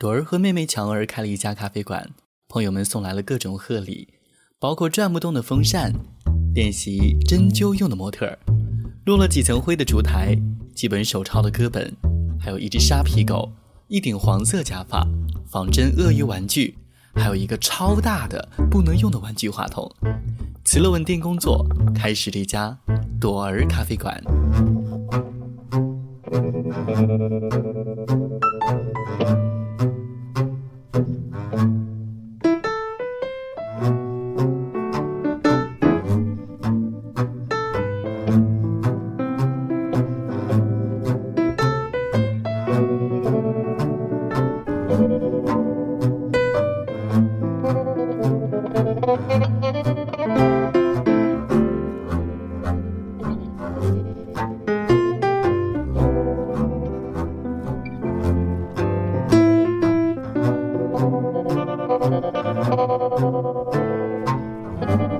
朵儿和妹妹强儿开了一家咖啡馆，朋友们送来了各种贺礼，包括转不动的风扇、练习针灸用的模特儿、落了几层灰的烛台、几本手抄的歌本，还有一只沙皮狗、一顶黄色假发、仿真鳄鱼玩具，还有一个超大的不能用的玩具话筒。辞了稳定工作，开始了一家朵儿咖啡馆。有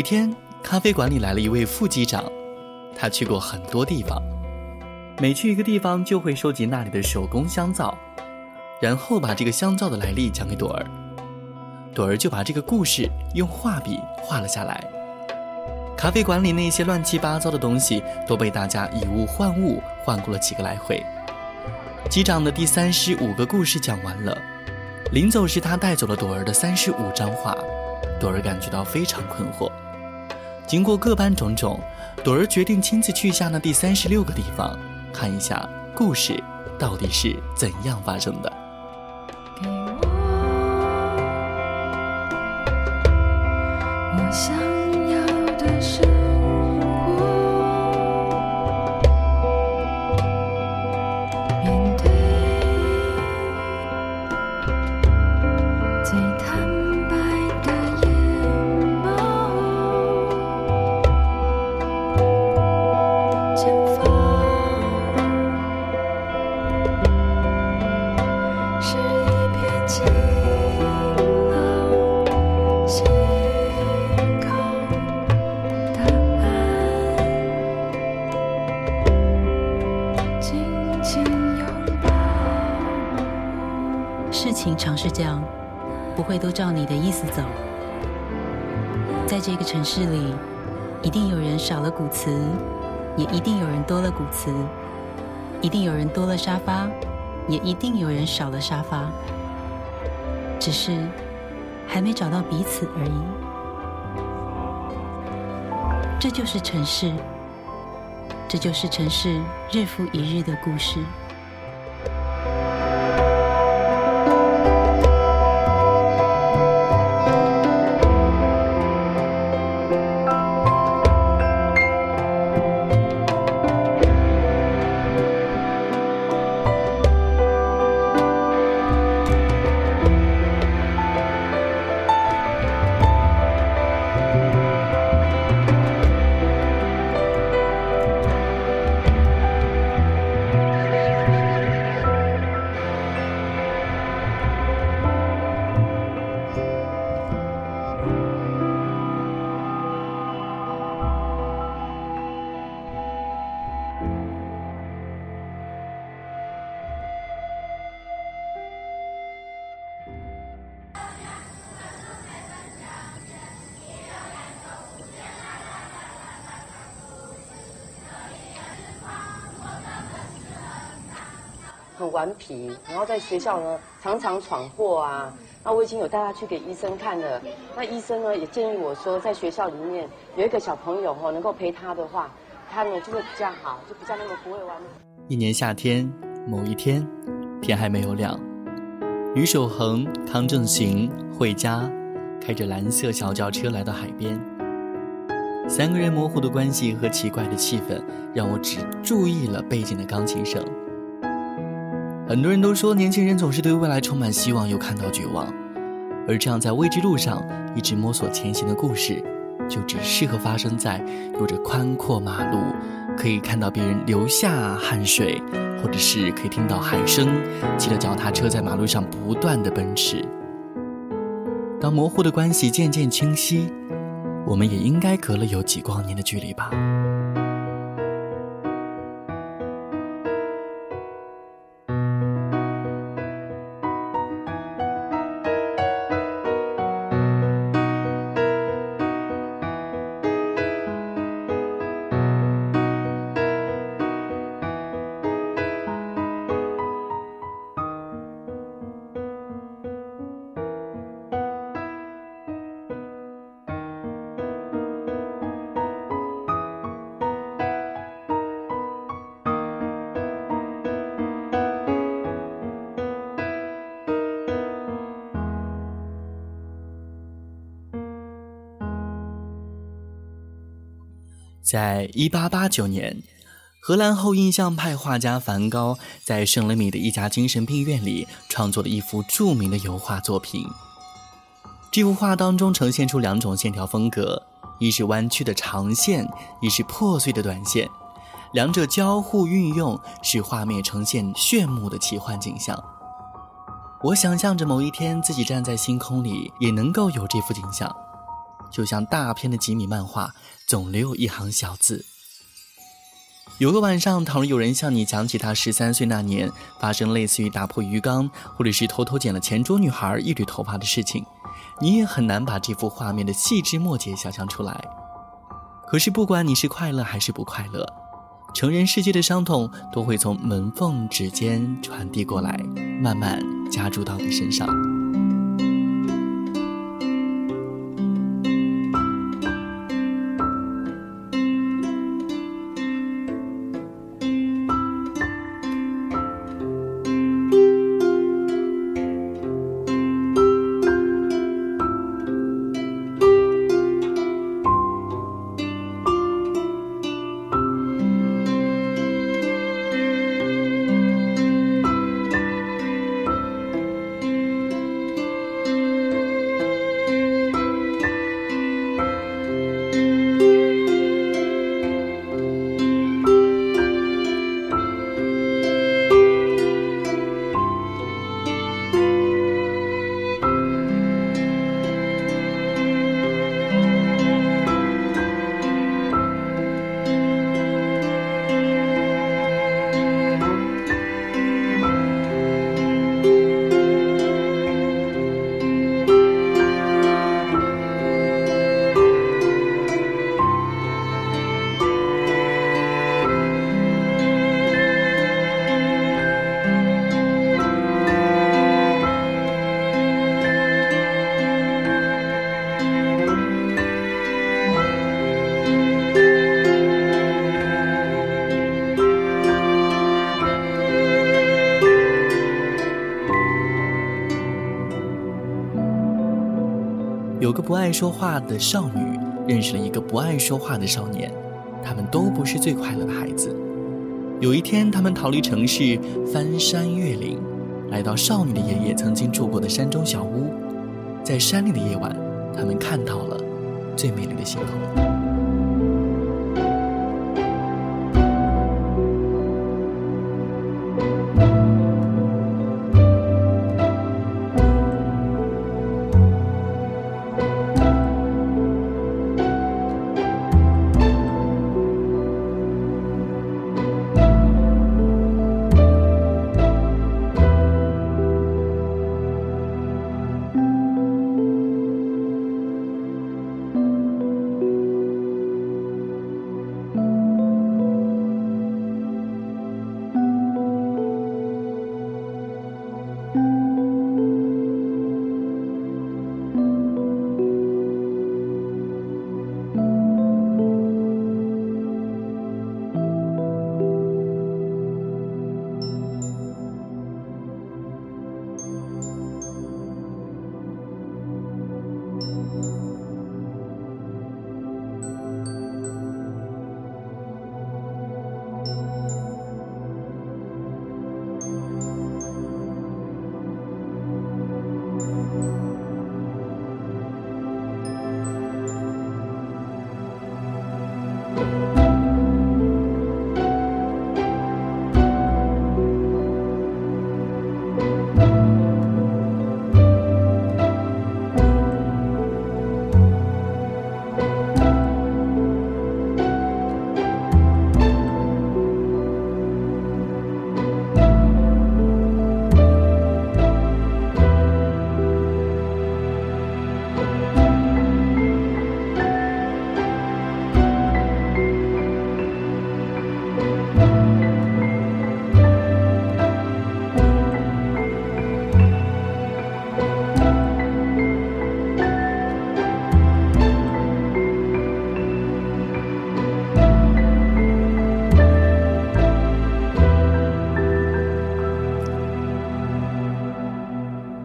一天，咖啡馆里来了一位副机长，他去过很多地方，每去一个地方就会收集那里的手工香皂，然后把这个香皂的来历讲给朵儿。朵儿就把这个故事用画笔画了下来。咖啡馆里那些乱七八糟的东西都被大家以物换物，换过了几个来回。机长的第三十五个故事讲完了，临走时他带走了朵儿的三十五张画。朵儿感觉到非常困惑。经过各般种种，朵儿决定亲自去一下那第三十六个地方，看一下故事到底是怎样发生的。给我，我想要的是情常是这样，不会都照你的意思走。在这个城市里，一定有人少了鼓词，也一定有人多了鼓词；一定有人多了沙发，也一定有人少了沙发。只是还没找到彼此而已。这就是城市，这就是城市日复一日的故事。顽皮，然后在学校呢常常闯祸啊。那我已经有带他去给医生看了，那医生呢也建议我说，在学校里面有一个小朋友哦能够陪他的话，他呢就会比较好，就比较那么不会玩。一年夏天，某一天，天还没有亮，于守恒、康正行、惠佳开着蓝色小轿车来到海边。三个人模糊的关系和奇怪的气氛，让我只注意了背景的钢琴声。很多人都说，年轻人总是对未来充满希望，又看到绝望。而这样在未知路上一直摸索前行的故事，就只适合发生在有着宽阔马路，可以看到别人流下汗水，或者是可以听到海声，骑着脚踏车在马路上不断的奔驰。当模糊的关系渐渐清晰，我们也应该隔了有几光年的距离吧。在一八八九年，荷兰后印象派画家梵高在圣雷米的一家精神病院里创作了一幅著名的油画作品。这幅画当中呈现出两种线条风格，一是弯曲的长线，一是破碎的短线，两者交互运用，使画面呈现炫目的奇幻景象。我想象着某一天自己站在星空里，也能够有这幅景象。就像大片的吉米漫画，总留有一行小字。有个晚上，倘若有人向你讲起他十三岁那年发生类似于打破鱼缸，或者是偷偷剪了前桌女孩一缕头发的事情，你也很难把这幅画面的细枝末节想象出来。可是，不管你是快乐还是不快乐，成人世界的伤痛都会从门缝指尖传递过来，慢慢加注到你身上。爱说话的少女认识了一个不爱说话的少年，他们都不是最快乐的孩子。有一天，他们逃离城市，翻山越岭，来到少女的爷爷曾经住过的山中小屋。在山里的夜晚，他们看到了最美丽的星空。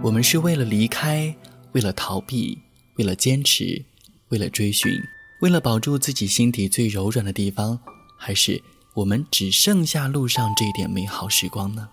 我们是为了离开，为了逃避，为了坚持，为了追寻，为了保住自己心底最柔软的地方，还是我们只剩下路上这点美好时光呢？